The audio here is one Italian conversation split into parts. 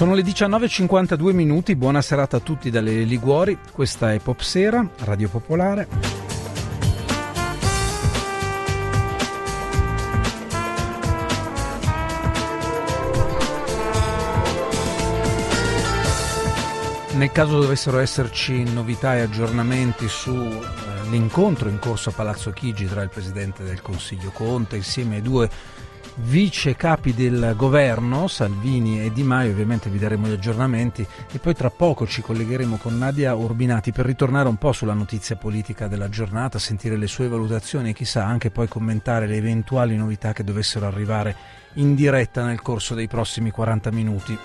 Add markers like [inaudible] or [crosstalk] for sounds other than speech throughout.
Sono le 19.52 minuti, buona serata a tutti dalle Liguori, questa è Popsera, Radio Popolare. Nel caso dovessero esserci novità e aggiornamenti sull'incontro in corso a Palazzo Chigi tra il Presidente del Consiglio Conte insieme ai due vice capi del governo, Salvini e Di Maio, ovviamente vi daremo gli aggiornamenti e poi tra poco ci collegheremo con Nadia Urbinati per ritornare un po' sulla notizia politica della giornata, sentire le sue valutazioni e chissà anche poi commentare le eventuali novità che dovessero arrivare in diretta nel corso dei prossimi 40 minuti.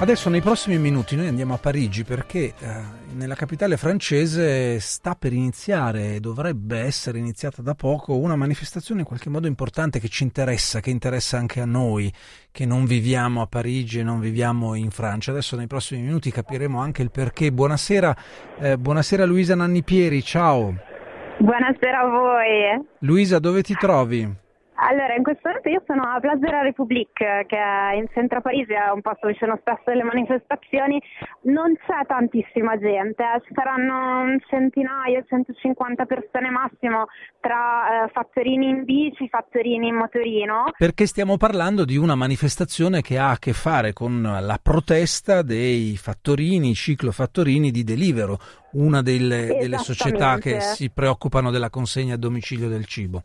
Adesso nei prossimi minuti noi andiamo a Parigi perché eh, nella capitale francese sta per iniziare, dovrebbe essere iniziata da poco, una manifestazione in qualche modo importante che ci interessa, che interessa anche a noi che non viviamo a Parigi e non viviamo in Francia. Adesso nei prossimi minuti capiremo anche il perché. Buonasera, eh, buonasera Luisa Nannipieri, ciao. Buonasera a voi. Luisa, dove ti trovi? Allora, in questo momento io sono a Place de la République, che è in centro a Parigi, è un posto dove ci sono spesso delle manifestazioni. Non c'è tantissima gente, eh. ci saranno un centinaio, 150 persone massimo tra eh, fattorini in bici, fattorini in motorino. Perché stiamo parlando di una manifestazione che ha a che fare con la protesta dei fattorini, ciclofattorini di Delivero, una delle, delle società che si preoccupano della consegna a domicilio del cibo.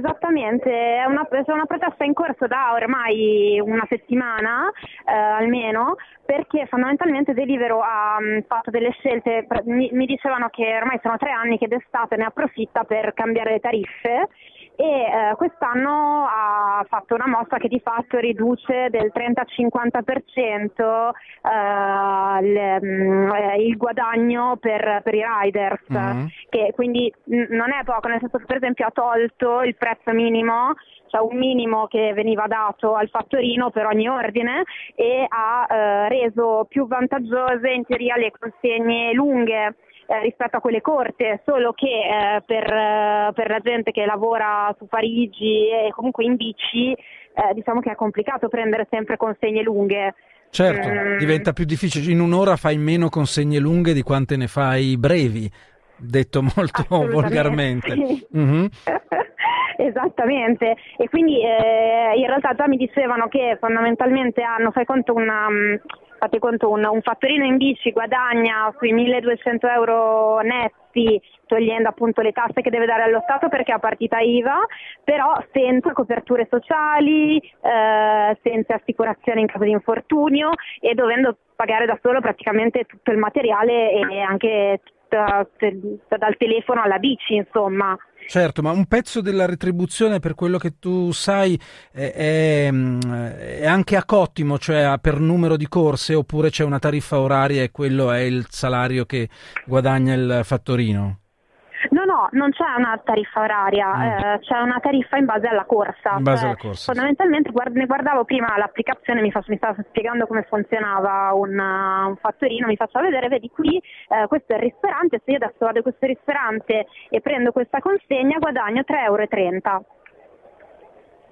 Esattamente, una, è una, protesta in corso da ormai una settimana eh, almeno, perché fondamentalmente Delivero ha mh, mm, fatto delle scelte, mi, mi dicevano che ormai sono tre anni che d'estate ne approfitta per cambiare le tariffe e eh, quest'anno ha fatto una mossa che di fatto riduce del 30-50% eh, il, mm, eh, il guadagno per, per i riders, mm-hmm. che quindi n- non è poco, nel senso che per esempio ha tolto il prezzo minimo cioè un minimo che veniva dato al fattorino per ogni ordine e ha eh, reso più vantaggiose in teoria le consegne lunghe eh, rispetto a quelle corte, solo che eh, per, eh, per, la gente che lavora su Parigi e comunque in bici eh, diciamo che è complicato prendere sempre consegne lunghe. Certo, mm. diventa più difficile, in un'ora fai meno consegne lunghe di quante ne fai brevi, detto [laughs] molto volgarmente. Mm-hmm. [laughs] Esattamente, e quindi eh, in realtà già mi dicevano che fondamentalmente hanno, fai conto, una, mm, fate conto un, un fattorino in bici guadagna sui 1200 euro netti togliendo appunto le tasse che deve dare allo Stato perché ha partita IVA, però senza coperture sociali, eh, senza assicurazione in caso di infortunio e dovendo pagare da solo praticamente tutto il materiale e anche tutta, dal telefono alla bici, insomma. Certo, ma un pezzo della retribuzione per quello che tu sai è, è, è, anche a cottimo, cioè per numero di corse, oppure c'è una tariffa oraria e quello è il salario che guadagna il fattorino? No, no, non c'è una tariffa oraria, mm. eh, c'è una tariffa in base alla corsa. In base cioè, alla corsa. Fondamentalmente guard- ne guardavo prima l'applicazione, mi, fa- mi, stava spiegando come funzionava un, uh, un fattorino, mi faceva vedere, vedi qui, eh, questo è il ristorante, se io adesso vado in questo ristorante e prendo questa consegna guadagno 3,30 euro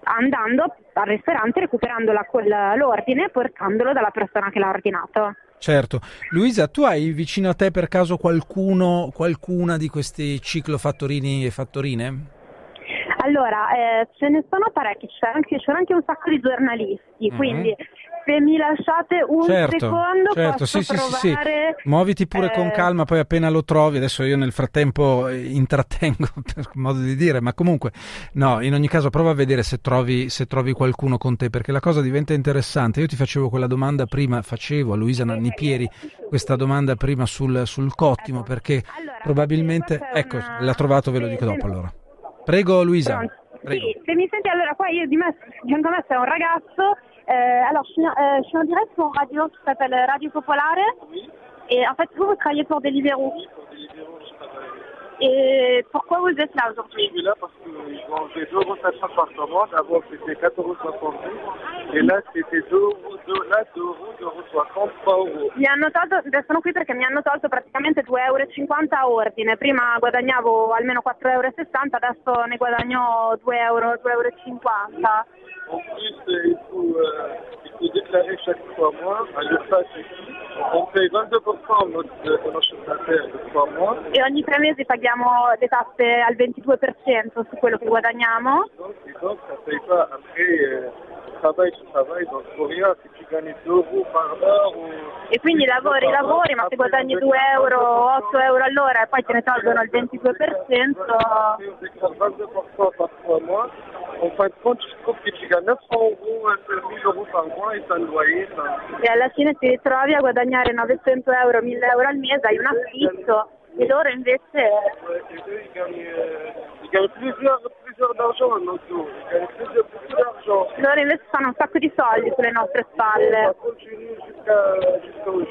andando al ristorante, recuperando la, l'ordine e portandolo dalla persona che l'ha ordinato. Certo. Luisa, tu hai vicino a te per caso qualcuno, qualcuna di questi ciclofattorini e fattorine? Allora, eh, ce ne sono parecchi, c'è anche, anche un sacco di giornalisti, mm-hmm. quindi se mi lasciate un certo, secondo certo, sì, sì, sì, sì, Muoviti pure eh... con calma, poi appena lo trovi, adesso io nel frattempo eh, intrattengo [laughs] per modo di dire, ma comunque no, in ogni caso prova a vedere se trovi, se trovi qualcuno con te, perché la cosa diventa interessante. Io ti facevo quella domanda prima, facevo a Luisa Nannipieri questa domanda prima sul, sul cottimo, ecco. perché allora, probabilmente, ecco, una... l'ha trovato, ve lo dico dopo allora. Prego Luisa. Prego. Sì, se mi senti allora qua io di me, fianco a me c'è un ragazzo Euh, alors, je suis, euh, je suis, en direct sur radio qui s'appelle Radio Popolare. Et en fait, vous, vous travaillez pour Deliveroo. Et pourquoi vous êtes là aujourd'hui Je suis là parce que bon, j'ai 2 euros par mois. D'abord, c'était 4,70 euros. Et là, c'était 2 euros, 2, là, 2 euros, 2 euros 60, 3 euros. Mi hanno tolto, sono qui perché mi hanno tolto praticamente 2,50 euro a ordine. Prima guadagnavo almeno 4,60 euro, adesso ne guadagno 2 euro, 2,50 euro. En plus, il faut, euh, chaque 3 mois à l'URSSAF ici. On paye 22% notre, de notre chiffre d'affaires de 3 mois. E ogni tre mesi paghiamo le tasse al 22% su quello che guadagniamo. Donc, et donc ça ne paye pas après euh, travail tu travail, donc pour rien, si tu gagnes 2 euros par heure ou... E quindi lavori, lavori, ma se guadagni 2 euro, 8 euro all'ora e poi te ne tolgono il 22%, Si on déclare 22% par 3 mois, en fin de compte, tu trouves que tu gagnes 900 euros, euh, 1000 euros par mois t'as le loyer. e alla fine ti ritrovi a guadagnare 900 euro, 1000 euro al mese, hai un affitto e loro invece loro invece fanno un sacco di soldi sulle nostre spalle. va continuer jusqu'à jusqu'au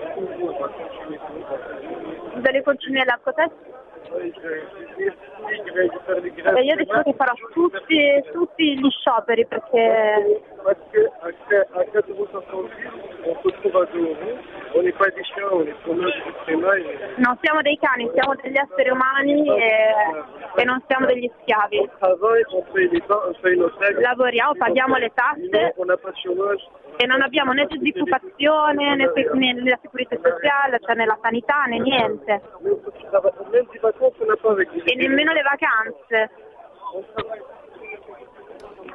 E io decido che farò tutti, tutti gli scioperi perché Parce qu'à 4,70 euros, on se retrouve à 2 euros. On n'est pas des chiens, on est chômeurs du primaire. non siamo dei cani, siamo degli esseri umani e, e non siamo degli schiavi. Lavoriamo, paghiamo le tasse E non abbiamo né disoccupazione né, né nella sicurezza sociale, cioè nella sanità né niente. E nemmeno le vacanze.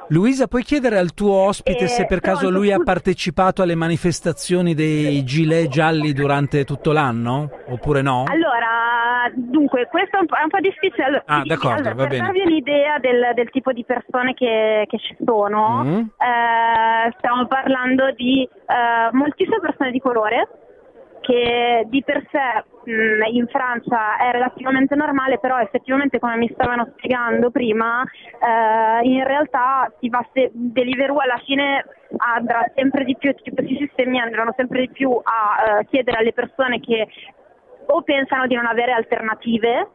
Luisa, puoi chiedere al tuo ospite Eh, se per caso lui ha partecipato alle manifestazioni dei gilet gialli durante tutto l'anno? Oppure no? Allora, dunque, questo è un po', è un po' difficile. Allora, Ah, d'accordo, allora, va per bene. darvi un'idea del, del tipo di persone che, che ci sono, Mm. eh, stiamo parlando di eh, moltissime persone di colore che di per sé mh, in Francia è relativamente normale, però effettivamente come mi stavano spiegando prima, eh, in realtà si va se- Deliveroo alla fine andrà sempre di più, questi sistemi andranno sempre di più a eh, chiedere alle persone che o pensano di non avere alternative,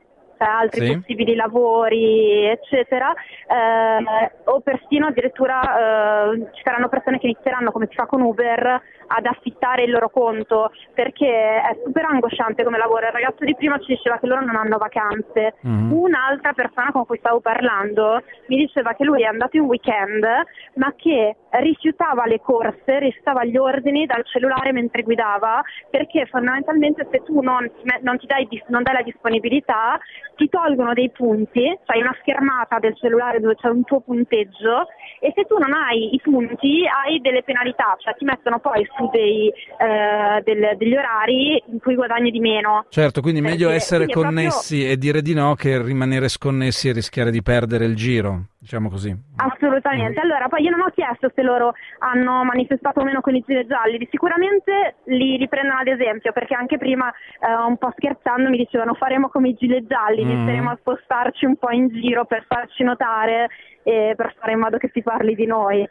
altri Sì. possibili lavori, eccetera, eh, o persino addirittura eh, ci saranno persone che inizieranno, come si fa con Uber, ad affittare il loro conto, perché è super angosciante come lavoro. Il ragazzo di prima ci diceva che loro non hanno vacanze. Mhm. Un'altra persona con cui stavo parlando mi diceva che lui è andato in weekend, ma che rifiutava le corse, rifiutava gli ordini dal cellulare mentre guidava, perché fondamentalmente se tu non non ti dai, non dai la disponibilità, ti tolgono dei punti, c'hai una schermata del cellulare dove c'è un tuo punteggio e se tu non hai i punti hai delle penalità, cioè ti mettono poi su dei, eh, del- degli orari in cui guadagni di meno. Certo, quindi meglio Perché- essere quindi è proprio- connessi e dire di no che rimanere sconnessi e rischiare di perdere il giro, diciamo così. Assolutamente. Allora, poi io non ho chiesto se loro hanno manifestato o meno con i gilet gialli, sicuramente li riprendono ad esempio, perché anche prima, eh, un po' scherzando, mi dicevano faremo come i gilet gialli, Mm. inizieremo a spostarci un po' in giro per farci notare e per fare in modo che si parli di noi.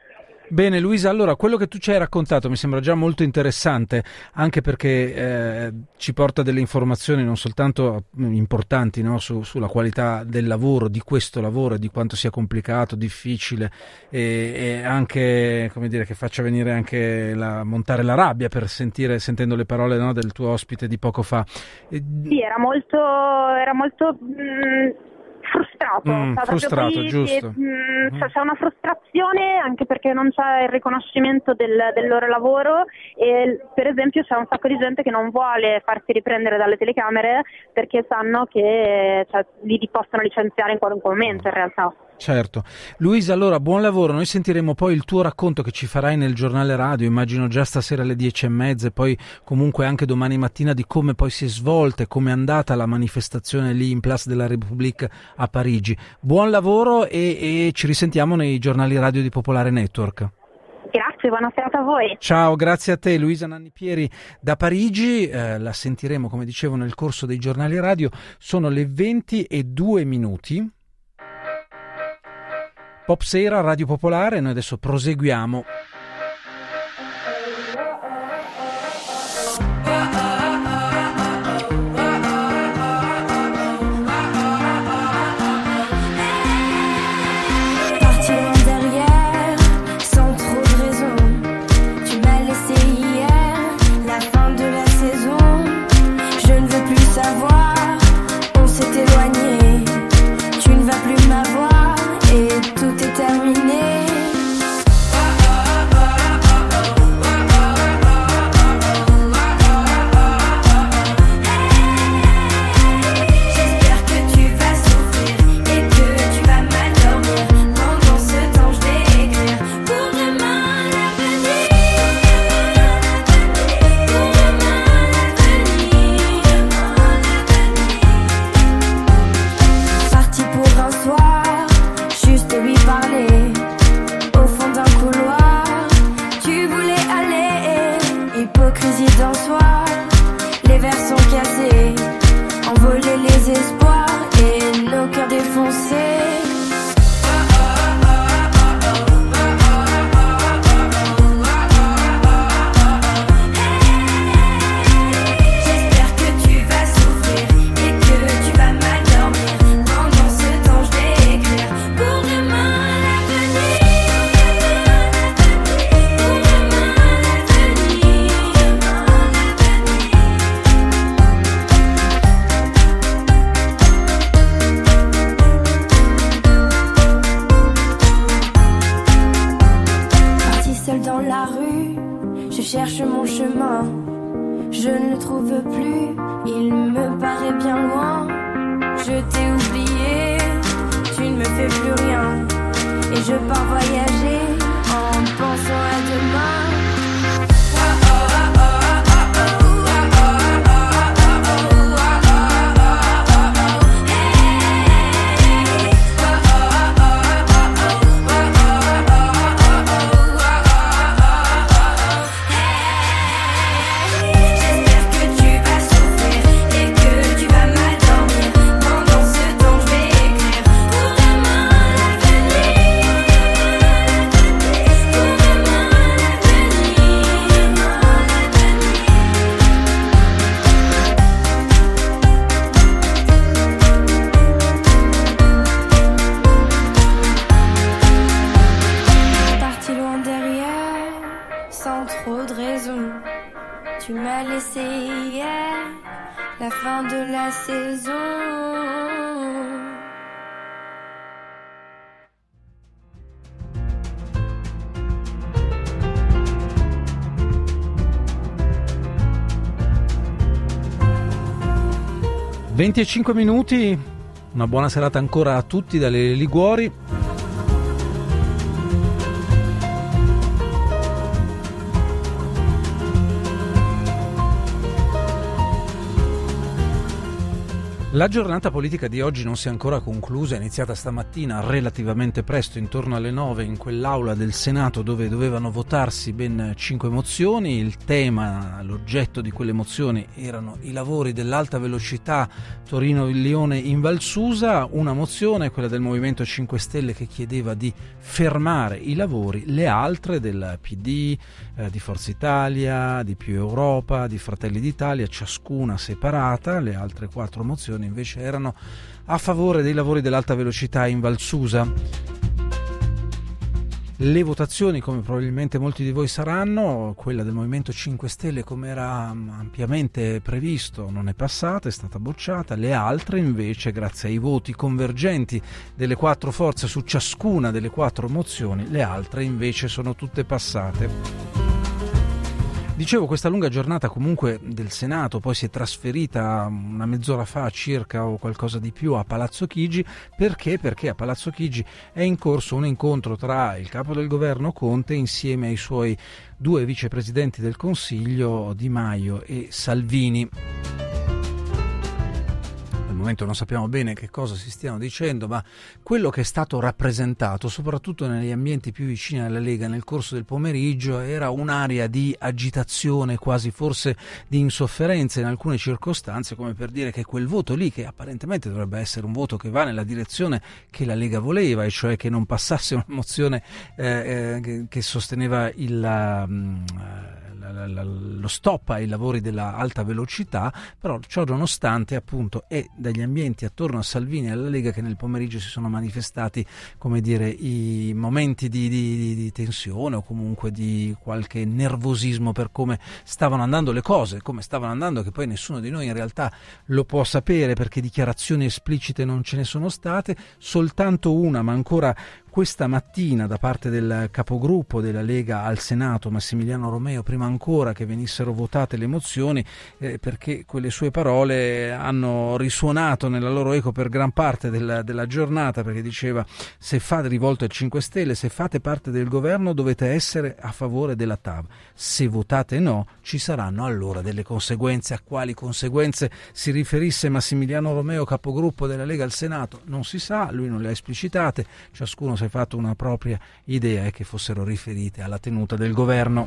Bene Luisa, allora quello che tu ci hai raccontato mi sembra già molto interessante, anche perché eh, ci porta delle informazioni non soltanto mm, importanti no, su- sulla qualità del lavoro, di questo lavoro e di quanto sia complicato, difficile e, e anche come dire, che faccia venire anche la, montare la rabbia per sentire, sentendo le parole no, del tuo ospite di poco fa. E- Sì, era molto, era molto mh, frustrato. Mm, frustrato, qui, giusto. che, mh, Mhm. cioè, c'è una frustrazione anche perché non c'è il riconoscimento del, del loro lavoro e per esempio c'è un sacco di gente che non vuole farsi riprendere dalle telecamere perché sanno che cioè, li possono licenziare in qualunque momento in realtà. Certo. Luisa, allora buon lavoro. Noi sentiremo poi il tuo racconto che ci farai nel giornale radio, immagino già stasera alle dieci e mezza e poi comunque anche domani mattina di come poi si è svolta e come è andata la manifestazione lì in Place de la République a Parigi. Buon lavoro e, e ci risentiamo nei giornali radio di Popolare Network. Grazie, buona serata a voi. Ciao, grazie a te Luisa Nanni Pieri da Parigi, eh, la sentiremo come dicevo nel corso dei giornali radio, sono le 20 e 2 minuti. Pop Sera, Radio Popolare, noi adesso proseguiamo. Fais plus rien. Et je pars voyager «25 minuti, una buona serata ancora a tutti dalle Liguori.「La giornata politica di oggi non si è ancora conclusa, è iniziata stamattina relativamente presto, intorno alle 9, in quell'aula del Senato dove dovevano votarsi ben cinque mozioni. Il tema, l'oggetto di quelle mozioni erano i lavori dell'alta velocità Torino-Lione in Valsusa, una mozione, quella del Movimento 5 Stelle che chiedeva di fermare i lavori, le altre del PD, eh, di Forza Italia, di Più Europa, di Fratelli d'Italia, ciascuna separata, le altre quattro mozioni invece erano a favore dei lavori dell'alta velocità in Valsusa. Le votazioni, come probabilmente molti di voi saranno, quella del Movimento 5 Stelle, come era ampiamente previsto, non è passata, è stata bocciata. Le altre, invece, grazie ai voti convergenti delle quattro forze su ciascuna delle quattro mozioni, le altre invece sono tutte passate. Dicevo, questa lunga giornata comunque del Senato poi si è trasferita una mezz'ora fa circa o qualcosa di più a Palazzo Chigi. Perché? Perché a Palazzo Chigi è in corso un incontro tra il capo del governo Conte insieme ai suoi due vicepresidenti del Consiglio Di Maio e Salvini momento non sappiamo bene che cosa si stiano dicendo, ma quello che è stato rappresentato, soprattutto negli ambienti più vicini alla Lega nel corso del pomeriggio, era un'area di agitazione, quasi forse di insofferenza in alcune circostanze, come per dire che quel voto lì, che apparentemente dovrebbe essere un voto che va nella direzione che la Lega voleva, e cioè che non passasse una mozione eh, eh, che sosteneva il... Um, lo stop ai lavori della alta velocità, però ciò nonostante appunto è dagli ambienti attorno a Salvini e alla Lega che nel pomeriggio si sono manifestati come dire i momenti di, di, di tensione o comunque di qualche nervosismo per come stavano andando le cose, come stavano andando che poi nessuno di noi in realtà lo può sapere perché dichiarazioni esplicite non ce ne sono state, soltanto una ma ancora questa mattina da parte del capogruppo della Lega al Senato, Massimiliano Romeo, prima ancora che venissero votate le mozioni, eh, perché quelle sue parole hanno risuonato nella loro eco per gran parte della, della giornata, perché diceva se fate rivolto ai 5 Stelle, se fate parte del governo dovete essere a favore della TAV, se votate no ci saranno allora delle conseguenze. A quali conseguenze si riferisse Massimiliano Romeo, capogruppo della Lega al Senato? Non si sa, lui non le ha esplicitate, ciascuno si è fatto una propria idea e che fossero riferite alla tenuta del governo.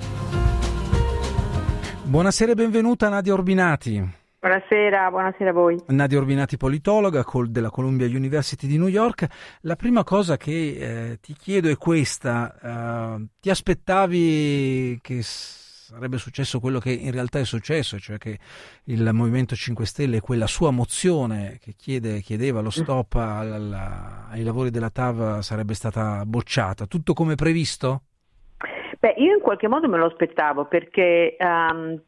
Buonasera e benvenuta Nadia Orbinati. Buonasera, buonasera a voi. Nadia Orbinati, politologa della Columbia University di New York. La prima cosa che eh, ti chiedo è questa. Uh, ti aspettavi che sarebbe successo quello che in realtà è successo, cioè che il Movimento 5 Stelle, quella sua mozione che chiede, chiedeva lo stop alla, ai lavori della TAV sarebbe stata bocciata. Tutto come previsto? Beh, io in qualche modo me lo aspettavo perché um,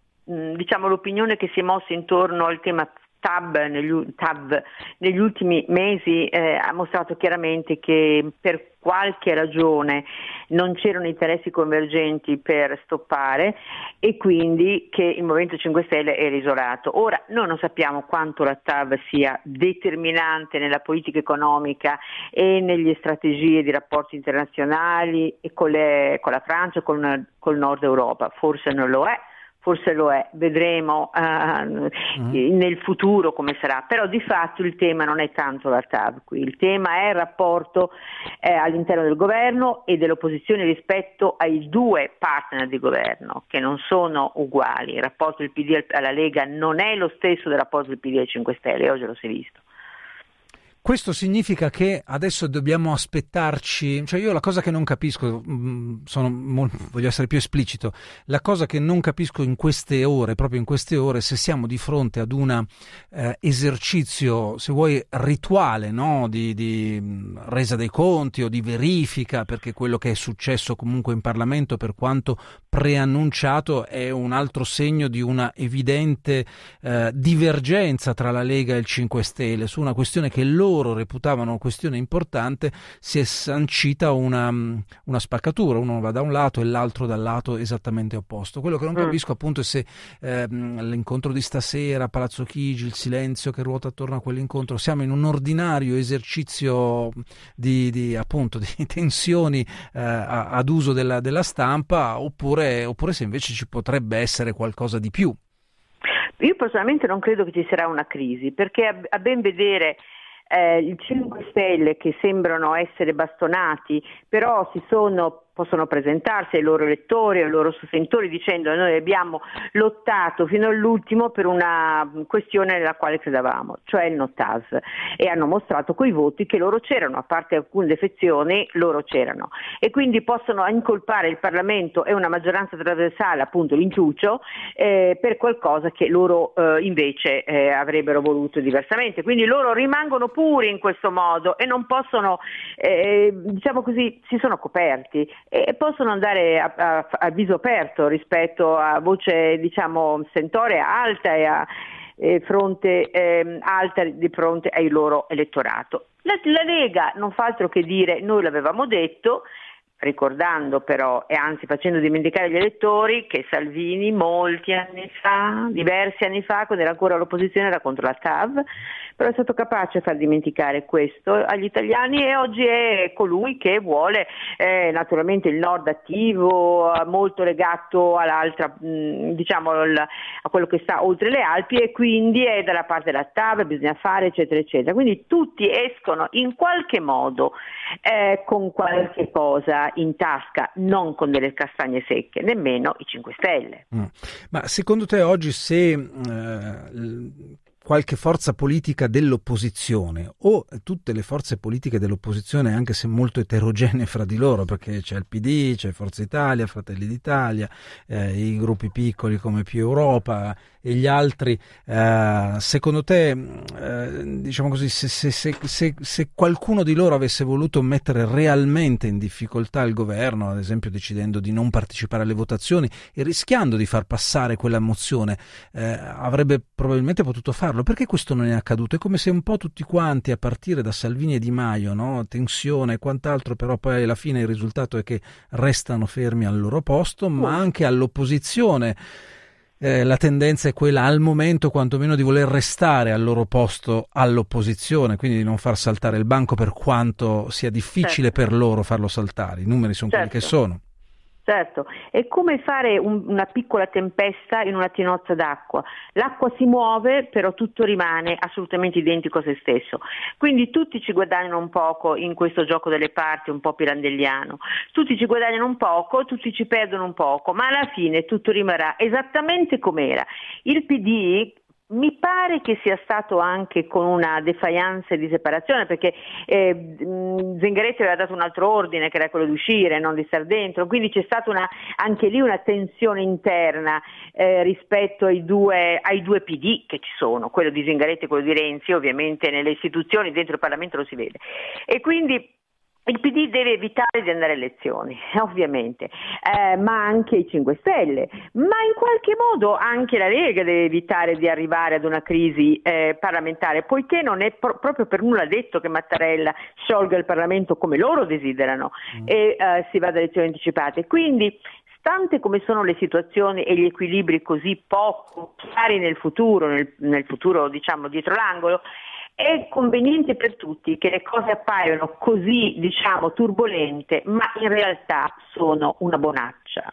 diciamo l'opinione che si è mossa intorno al tema TAB negli, TAB, negli ultimi mesi eh, ha mostrato chiaramente che per qualche ragione non c'erano interessi convergenti per stoppare e quindi che il Movimento 5 Stelle era isolato. Ora noi non sappiamo quanto la TAV sia determinante nella politica economica e nelle strategie di rapporti internazionali e con, le, con la Francia e con, con il Nord Europa, forse non lo è forse lo è, vedremo uh, mm. nel futuro come sarà, però di fatto il tema non è tanto la TAV qui, il tema è il rapporto eh, all'interno del governo e dell'opposizione rispetto ai due partner di governo che non sono uguali, il rapporto del PD alla Lega non è lo stesso del rapporto del PD ai 5 Stelle, oggi lo si è visto. Questo significa che adesso dobbiamo aspettarci, cioè io la cosa che non capisco, mm, sono, voglio essere più esplicito, la cosa che non capisco in queste ore, proprio in queste ore, se siamo di fronte ad un eh, esercizio, se vuoi, rituale, no? di, di, mm, resa dei conti o di verifica, perché quello che è successo comunque in Parlamento, per quanto preannunciato, è un altro segno di una evidente eh, divergenza tra la Lega e il 5 Stelle su una questione che loro loro reputavano questione importante, si è sancita una, una, spaccatura, uno va da un lato e l'altro dal lato esattamente opposto. Quello che non mm. capisco appunto è se ehm, l'incontro di stasera, Palazzo Chigi, il silenzio che ruota attorno a quell'incontro, siamo in un ordinario esercizio di, di, appunto, [laughs] di tensioni eh, ad uso della, della stampa oppure, oppure se invece ci potrebbe essere qualcosa di più. Io personalmente non credo che ci sarà una crisi, perché a ben vedere eh, i 5 Stelle che sembrano essere bastonati, però si sono possono presentarsi ai loro elettori, ai loro sostenitori dicendo noi abbiamo lottato fino all'ultimo per una questione nella quale credevamo, cioè il NOTAS e hanno mostrato coi voti che loro c'erano, a parte alcune defezioni, loro c'erano. E quindi possono incolpare il Parlamento e una maggioranza trasversale, appunto l'inciuccio, eh, per qualcosa che loro eh, invece eh, avrebbero voluto diversamente. Quindi loro rimangono puri in questo modo e non possono, eh, diciamo così, si sono coperti e possono andare a, a, a viso aperto rispetto a voce diciamo sentore alta e a eh, fronte eh, alta di fronte ai loro elettorato. La, la Lega non fa altro che dire noi l'avevamo detto, ricordando però e anzi facendo dimenticare agli elettori che Salvini molti anni fa, diversi anni fa, quando era ancora all'opposizione era contro la TAV, però è stato capace di far dimenticare questo agli italiani e oggi è colui che vuole eh, naturalmente il nord attivo, molto legato all'altra, diciamo a quello che sta oltre le Alpi e quindi è dalla parte della TAV, bisogna fare eccetera eccetera. Quindi tutti escono in qualche modo eh, con qualche cosa in tasca, non con delle castagne secche, nemmeno i 5 Stelle. Mm. Ma secondo te oggi se eh, qualche forza politica dell'opposizione o tutte le forze politiche dell'opposizione, anche se molto eterogenee fra di loro, perché c'è il PD, c'è Forza Italia, Fratelli d'Italia, eh, i gruppi piccoli come Più Europa e gli altri, eh, secondo te, eh, diciamo così, se, se, se, se, qualcuno di loro avesse voluto mettere realmente in difficoltà il governo, ad esempio decidendo di non partecipare alle votazioni e rischiando di far passare quella mozione, eh, avrebbe probabilmente potuto farlo? Farlo. Perché questo non è accaduto? È come se un po' tutti quanti, a partire da Salvini e Di Maio, no? tensione e quant'altro, però poi alla fine il risultato è che restano fermi al loro posto, ma oh. anche all'opposizione. Eh, la tendenza è quella al momento quantomeno di voler restare al loro posto all'opposizione, quindi di non far saltare il banco per quanto sia difficile certo. per loro farlo saltare. I numeri sono certo. quelli che certo. sono. Certo, è come fare un, una piccola tempesta in una tinozza d'acqua. L'acqua si muove, però tutto rimane assolutamente identico a se stesso. Quindi tutti ci guadagnano un poco in questo gioco delle parti un po' pirandelliano. Tutti ci guadagnano un poco, tutti ci perdono un poco, ma alla fine tutto rimarrà esattamente com'era. Il PD mi pare che sia stato anche con una defiance di separazione perché eh, Zingaretti aveva dato un altro ordine che era quello di uscire, non di stare dentro, quindi c'è stata una, anche lì una tensione interna eh, rispetto ai due, ai due, PD che ci sono, quello di Zingaretti e quello di Renzi, ovviamente nelle istituzioni, dentro il Parlamento lo si vede. E quindi il PD deve evitare di andare alle elezioni, [laughs] ovviamente, eh, ma anche i 5 Stelle, ma in qualche modo anche la Lega deve evitare di arrivare ad una crisi eh, parlamentare, poiché non è pro- proprio per nulla detto che Mattarella sciolga il Parlamento come loro desiderano mm. e eh, si vada alle elezioni anticipate. Quindi stante come sono le situazioni e gli equilibri così poco chiari nel futuro, nel, nel futuro diciamo dietro l'angolo, è conveniente per tutti che le cose appaiono così, diciamo, turbolente, ma in realtà sono una bonaccia.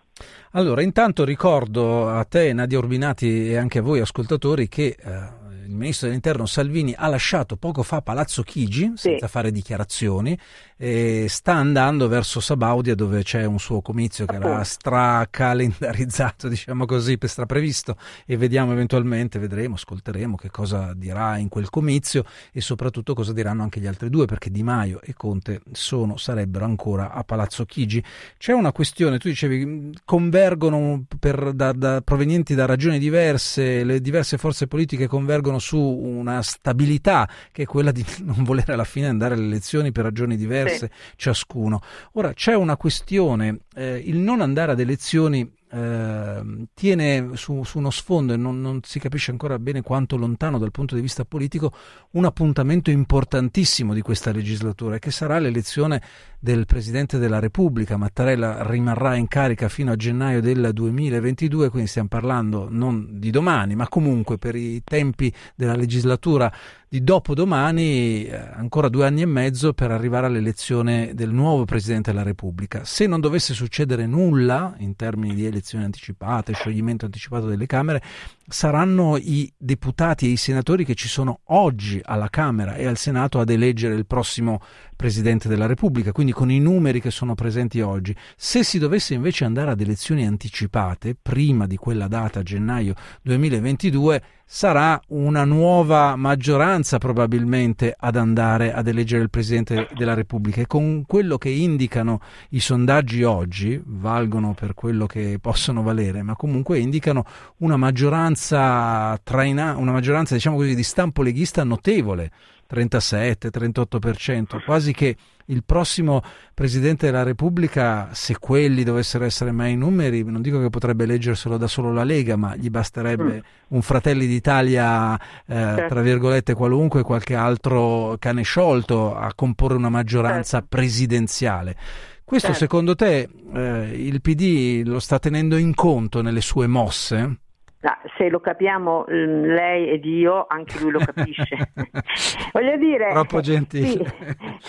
Allora, intanto ricordo a te, Nadia Urbinati, e anche a voi ascoltatori che eh, il ministro dell'interno Salvini ha lasciato poco fa Palazzo Chigi senza sì. fare dichiarazioni e sta andando verso Sabaudia dove c'è un suo comizio che era stracalendarizzato, [laughs] diciamo così, straprevisto e vediamo eventualmente, vedremo, ascolteremo che cosa dirà in quel comizio e soprattutto cosa diranno anche gli altri due perché Di Maio e Conte sono, sarebbero ancora a Palazzo Chigi. C'è una questione, tu dicevi, convergono per, da, da, provenienti da ragioni diverse, le diverse forze politiche convergono su una stabilità che è quella di [laughs] non volere alla fine andare alle elezioni per ragioni diverse diverse sì. ciascuno. Ora c'è una questione, eh, il non andare ad elezioni eh, tiene su, su, uno sfondo e non, non, si capisce ancora bene quanto lontano dal punto di vista politico un appuntamento importantissimo di questa legislatura che sarà l'elezione del Presidente della Repubblica. Mattarella rimarrà in carica fino a gennaio del 2022, quindi stiamo parlando non di domani, ma comunque per i tempi della legislatura di dopodomani, eh, ancora due anni e mezzo per arrivare all'elezione del nuovo Presidente della Repubblica. Se non dovesse succedere nulla in termini di elezioni anticipate, scioglimento anticipato delle Camere, saranno i deputati e i senatori che ci sono oggi alla Camera e al Senato ad eleggere il prossimo Presidente della Repubblica, quindi con i numeri che sono presenti oggi. Se si dovesse invece andare ad elezioni anticipate, prima di quella data, gennaio 2022, sarà una nuova maggioranza probabilmente ad andare ad eleggere il Presidente della Repubblica. E con quello che indicano i sondaggi oggi, valgono per quello che possono valere, ma comunque indicano una maggioranza traina, una maggioranza diciamo così di stampo leghista notevole 37-38%, quasi che il prossimo Presidente della Repubblica, se quelli dovessero essere mai numeri, non dico che potrebbe eleggerselo da solo la Lega, ma gli basterebbe mm. un Fratelli d'Italia, eh, certo. tra virgolette, qualunque, qualche altro cane sciolto a comporre una maggioranza certo. presidenziale. Questo certo. secondo te eh, il PD lo sta tenendo in conto nelle sue mosse? No, se lo capiamo mm, lei ed io, anche lui lo capisce. [laughs] Voglio dire, troppo gentile.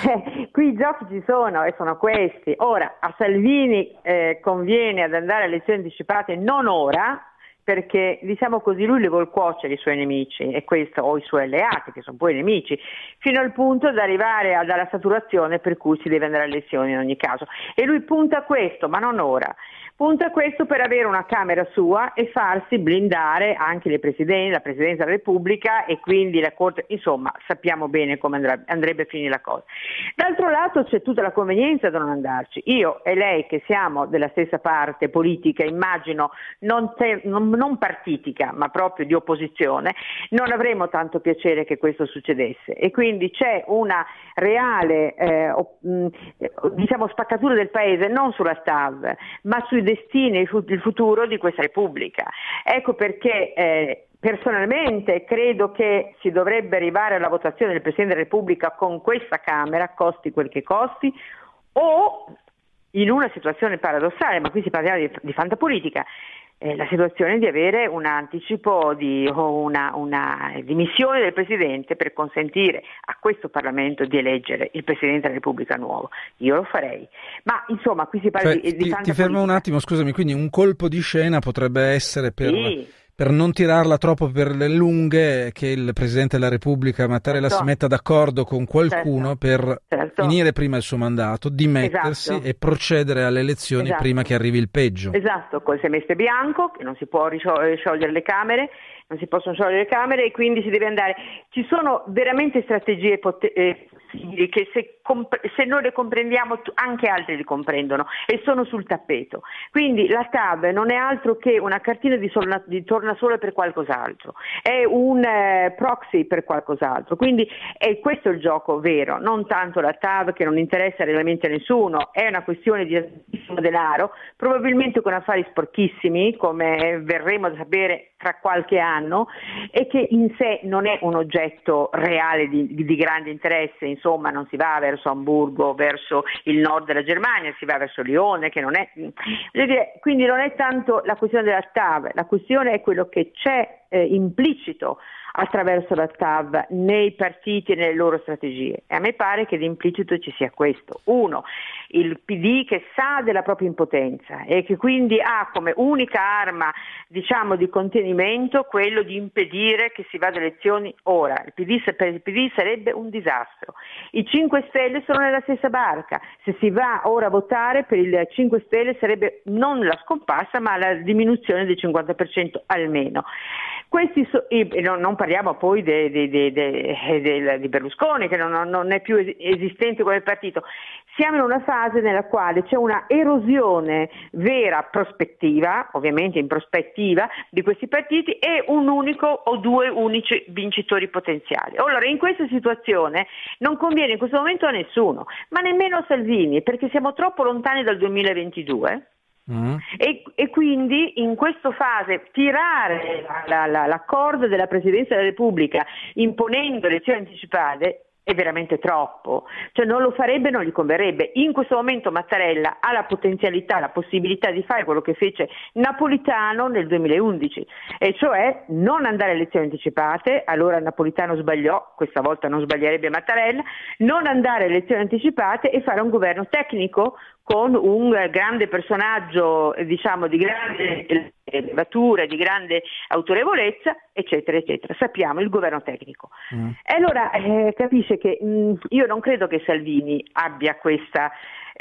Qui, qui, i giochi ci sono e sono questi. Ora, a Salvini eh, conviene ad andare alle elezioni anticipate non ora, perché diciamo così lui le vuol cuocere i suoi nemici e questo, o i suoi alleati che sono poi nemici, fino al punto da arrivare alla saturazione per cui si deve andare alle elezioni in ogni caso. E lui punta a questo, ma non ora. Punta questo per avere una Camera sua e farsi blindare anche le presidenti, la Presidenza della Repubblica e quindi la Corte, insomma sappiamo bene come andrà, andrebbe a finire la cosa. D'altro lato c'è tutta la convenienza di non andarci. Io e lei che siamo della stessa parte politica, immagino non, te, non, non partitica ma proprio di opposizione, non avremo tanto piacere che questo succedesse e quindi c'è una reale eh, diciamo, spaccatura del Paese non sulla STAV ma sui destino e il futuro di questa Repubblica. Ecco perché eh, personalmente credo che si dovrebbe arrivare alla votazione del Presidente della Repubblica con questa Camera, costi quel che costi, o in una situazione paradossale, ma qui si parla di, di fantapolitica, eh, la situazione di avere un anticipo di, o una, una, dimissione del Presidente per consentire a questo Parlamento di eleggere il Presidente della Repubblica nuovo. Io lo farei. Ma insomma, qui si parla cioè, di, di ti, ti fermo un attimo, scusami, quindi un colpo di scena potrebbe essere per... Sì per non tirarla troppo per le lunghe, che il Presidente della Repubblica Mattarella certo. si metta d'accordo con qualcuno certo. per certo. finire prima il suo mandato, dimettersi esatto. e procedere alle elezioni esatto. prima che arrivi il peggio. Esatto, col semestre bianco, che non si può sciogliere le Camere, non si possono sciogliere le Camere e quindi si deve andare. Ci sono veramente strategie pot- eh, possibili che se, comp- se noi le comprendiamo anche altri li comprendono e sono sul tappeto. Quindi la TAB non è altro che una cartina di, sorna- di tornasole per qualcos'altro, è un eh, proxy per qualcos'altro. Quindi è questo il gioco vero, non tanto la TAB che non interessa realmente a nessuno, è una questione di altissimo denaro, probabilmente con affari sporchissimi, come verremo a sapere tra qualche anno, e che in sé non è un oggetto reale di, di grande interesse, insomma non si va verso Hamburgo, verso il nord della Germania, si va verso Lione, che non è... Quindi non è tanto la questione della TAV, la questione è quello che c'è eh, implicito attraverso la TAV nei partiti e nelle loro strategie. E a me pare che d'implicito ci sia questo. Uno, il PD che sa della propria impotenza e che quindi ha come unica arma diciamo, di contenimento quello di impedire che si vada alle elezioni ora. Il PD, per il PD sarebbe un disastro. I 5 Stelle sono nella stessa barca. Se si va ora a votare per il 5 Stelle sarebbe non la scomparsa ma la diminuzione del 50% almeno. So, non parliamo poi de, de, de, di Berlusconi che non, non, è più esistente come partito. Siamo in una fase nella quale c'è una erosione vera prospettiva, ovviamente in prospettiva, di questi partiti e un unico o due unici vincitori potenziali. Allora in questa situazione non conviene in questo momento a nessuno, ma nemmeno a Salvini, perché siamo troppo lontani dal 2022 Mm. E, e, quindi in questa fase tirare la, la, la corda della Presidenza della Repubblica imponendo elezioni anticipate è veramente troppo, cioè non lo farebbe, non gli converrebbe. In questo momento Mattarella ha la potenzialità, la possibilità di fare quello che fece Napolitano nel 2011, e cioè non andare a elezioni anticipate, allora Napolitano sbagliò, questa volta non sbaglierebbe Mattarella, non andare a elezioni anticipate e fare un governo tecnico con un grande personaggio diciamo, di grande levatura, di grande autorevolezza, eccetera, eccetera. Sappiamo il governo tecnico. Mm. E allora eh, capisce che mh, mm, io non credo che Salvini abbia questa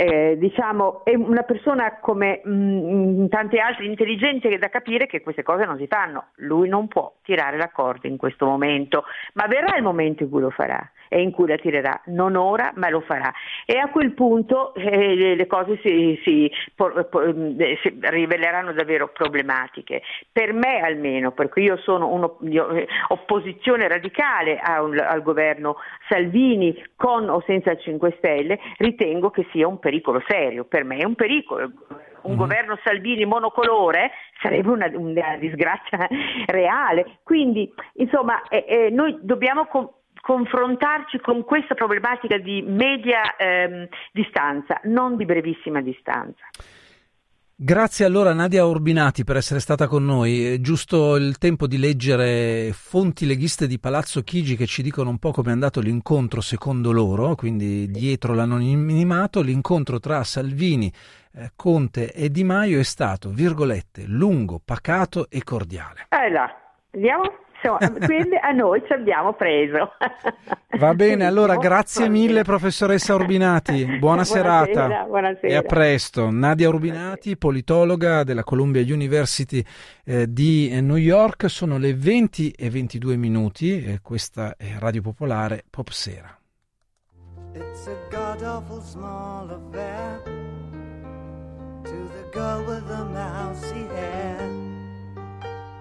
eh, diciamo, è una persona come mh, mm, tanti altri intelligenti da capire che queste cose non si fanno. Lui non può tirare la corda in questo momento, ma verrà il momento in cui lo farà e in cui la tirerà, non ora ma lo farà. E a quel punto eh, le cose si, si, por, por, eh, si, riveleranno davvero problematiche, per me almeno, perché io sono un'opposizione eh, radicale al, al governo Salvini con o senza il 5 Stelle, ritengo che sia un pericolo serio, per me è un pericolo un mm governo Salvini monocolore sarebbe una, una disgrazia reale. Quindi, insomma, eh, eh, noi dobbiamo com- confrontarci con questa problematica di media ehm, distanza, non di brevissima distanza. Grazie allora Nadia Urbinati per essere stata con noi. È giusto il tempo di leggere fonti leghiste di Palazzo Chigi che ci dicono un po' come è andato l'incontro secondo loro, quindi dietro l'anonimato, l'incontro tra Salvini, eh, Conte e Di Maio è stato, virgolette, lungo, pacato e cordiale. Eh là, andiamo? Insomma, [laughs] quindi a noi ci abbiamo preso. Va bene, allora grazie mille professoressa Urbinati, [laughs] buona buonasera, serata buonasera. e a presto. Nadia Urbinati, politologa della Columbia University eh, di New York, sono le 20 e 22 minuti e questa è Radio Popolare Pop Sera. It's a god awful small affair to the girl with the mousy hair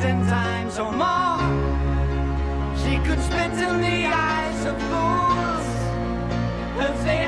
ten times or more. She could spit in the eyes of fools as they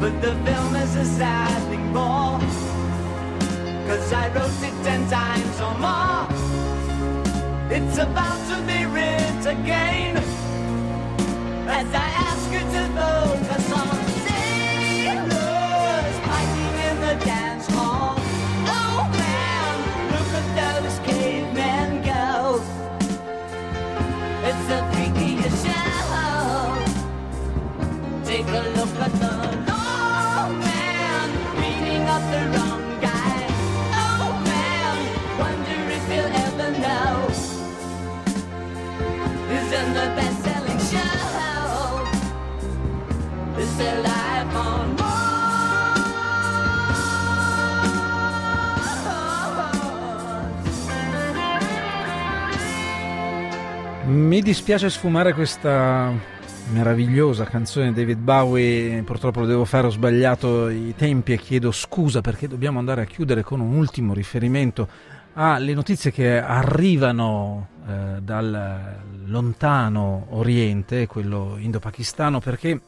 But the film is a sad thing more. Cause I wrote it ten times or more. It's about to be writ again. As I ask you to focus Mi dispiace sfumare questa meravigliosa canzone di David Bowie, purtroppo lo devo fare, ho sbagliato i tempi e chiedo scusa perché dobbiamo andare a chiudere con un ultimo riferimento alle notizie che arrivano eh, dal lontano oriente, quello indo-pakistano, perché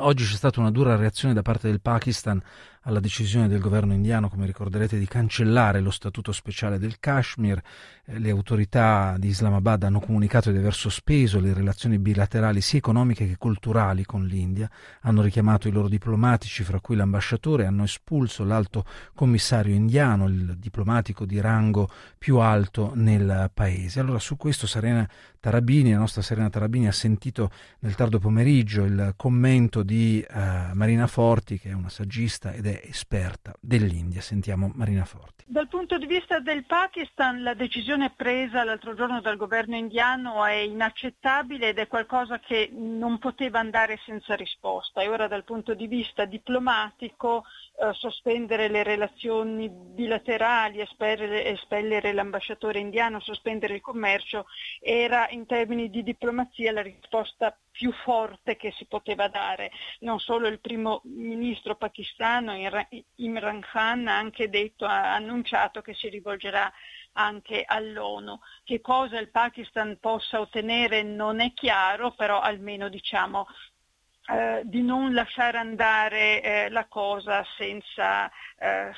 oggi c'è stata una dura reazione da parte del Pakistan alla decisione del governo indiano, come ricorderete, di cancellare lo statuto speciale del Kashmir. Eh, le autorità di Islamabad hanno comunicato di aver sospeso le relazioni bilaterali sia economiche che culturali con l'India, hanno richiamato i loro diplomatici, fra cui l'ambasciatore, hanno espulso l'alto commissario indiano, il diplomatico di rango più alto nel paese. Allora su questo Serena Tarabini, la nostra Serena Tarabini, ha sentito nel tardo pomeriggio il commento di eh, Marina Forti, che è una saggista ed è esperta dell'India. Sentiamo Marina Forti. Dal punto di vista del Pakistan la decisione presa l'altro giorno dal governo indiano è inaccettabile ed è qualcosa che non poteva andare senza risposta e ora dal punto di vista diplomatico eh, sospendere le relazioni bilaterali, espellere, espellere l'ambasciatore indiano, sospendere il commercio era in termini di diplomazia la risposta più forte che si poteva dare. Non solo il primo ministro pakistano Imran Khan ha anche detto, ha annunciato che si rivolgerà anche all'ONU. Che cosa il Pakistan possa ottenere non è chiaro, però almeno diciamo eh, di non lasciare andare eh, la cosa senza eh,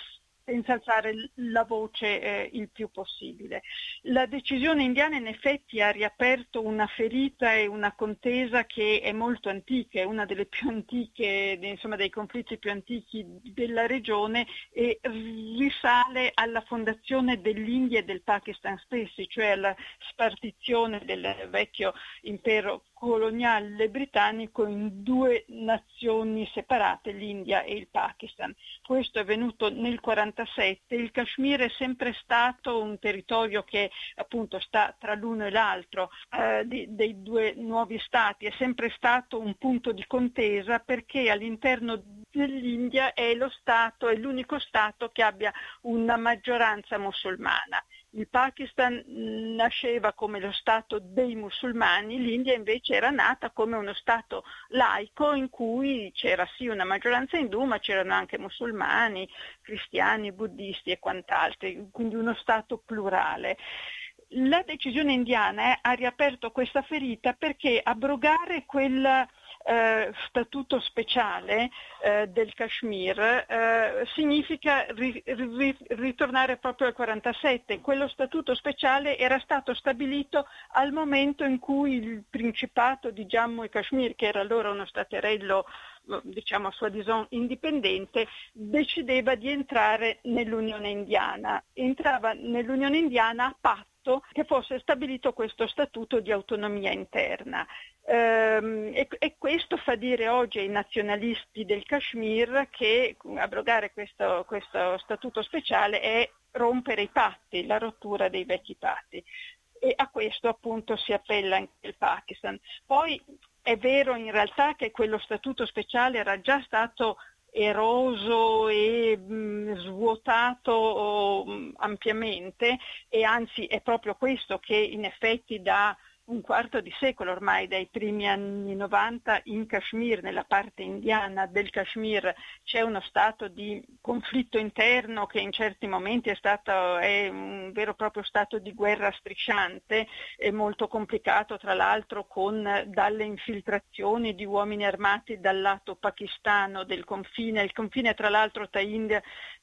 senza alzare la voce eh, il più possibile. La decisione indiana in effetti ha riaperto una ferita e una contesa che è molto antica, è una delle più antiche, insomma dei conflitti più antichi della regione e risale alla fondazione dell'India e del Pakistan stessi, cioè alla spartizione del vecchio impero coloniale britannico in due nazioni separate, l'India e il Pakistan. Questo è avvenuto nel 1947. Il Kashmir è sempre stato un territorio che appunto sta tra l'uno e l'altro eh, di, dei due nuovi stati, è sempre stato un punto di contesa perché all'interno dell'India è lo Stato, è l'unico Stato che abbia una maggioranza musulmana. Il Pakistan nasceva come lo Stato dei musulmani, l'India invece era nata come uno Stato laico in cui c'era sì una maggioranza indù, ma c'erano anche musulmani, cristiani, buddisti e quant'altro, quindi uno Stato plurale. La decisione indiana eh, ha riaperto questa ferita perché abrogare quel eh, statuto speciale eh, del Kashmir eh, significa ri, ri, ritornare proprio al 47. Quello statuto speciale era stato stabilito al momento in cui il principato di Jammu e Kashmir, che era allora uno staterello diciamo a sua dison indipendente, decideva di entrare nell'Unione Indiana. Entrava nell'Unione Indiana a patto che fosse stabilito questo statuto di autonomia interna. Ehm, e, questo fa dire oggi ai nazionalisti del Kashmir che abrogare questo, questo statuto speciale è rompere i patti, la rottura dei vecchi patti. E a questo appunto si appella anche il Pakistan. Poi è vero in realtà che quello statuto speciale era già stato eroso e mh, mm, svuotato mm, ampiamente e anzi è proprio questo che in effetti dà un quarto di secolo ormai, dai primi anni 90, in Kashmir, nella parte indiana del Kashmir, c'è uno stato di conflitto interno che in certi momenti è, stato, è un vero e proprio stato di guerra strisciante, e molto complicato tra l'altro con dalle infiltrazioni di uomini armati dal lato pakistano del confine, il confine tra l'altro tra India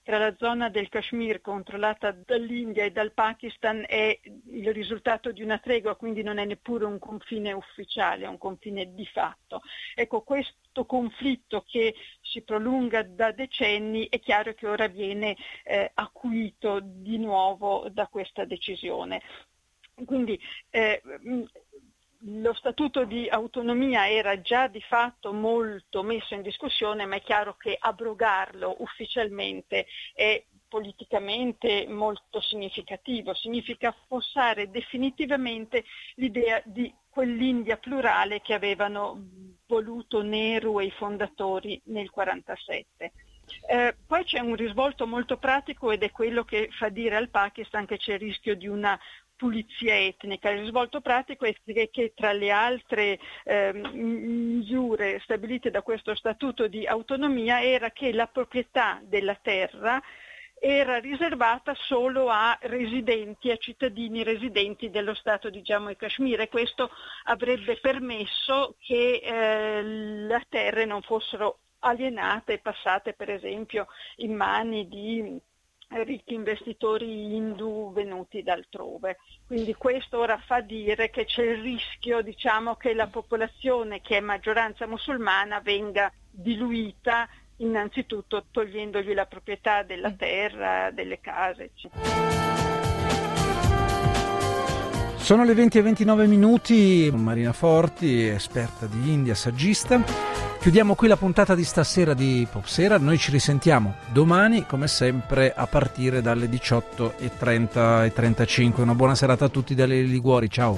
tra la zona del Kashmir controllata dall'India e dal Pakistan è il risultato di una tregua, quindi non è neppure un confine ufficiale, è un confine di fatto. Ecco, questo conflitto che si prolunga da decenni è chiaro che ora viene eh, acuito di nuovo da questa decisione. Quindi eh, lo statuto di autonomia era già di fatto molto messo in discussione, ma è chiaro che abrogarlo ufficialmente è politicamente molto significativo, significa affossare definitivamente l'idea di quell'India plurale che avevano voluto Nehru e i fondatori nel 1947. Eh, poi c'è un risvolto molto pratico ed è quello che fa dire al Pakistan che c'è il rischio di una pulizia etnica. Il risvolto pratico è che tra le altre eh, misure stabilite da questo statuto di autonomia era che la proprietà della terra era riservata solo a residenti, a cittadini residenti dello Stato di Jammu e Kashmir e questo avrebbe permesso che eh, le terre non fossero alienate e passate per esempio in mani di ricchi investitori hindu venuti da altrove. Quindi questo ora fa dire che c'è il rischio diciamo, che la popolazione che è maggioranza musulmana venga diluita innanzitutto togliendogli la proprietà della mm. terra, delle case. Eccetera. Sono le 20 e 29 minuti, Marina Forti, esperta di India, saggista. Chiudiamo qui la puntata di stasera di Popsera, noi ci risentiamo domani come sempre a partire dalle 18.30 e 35. Una buona serata a tutti dalle Liguori, ciao!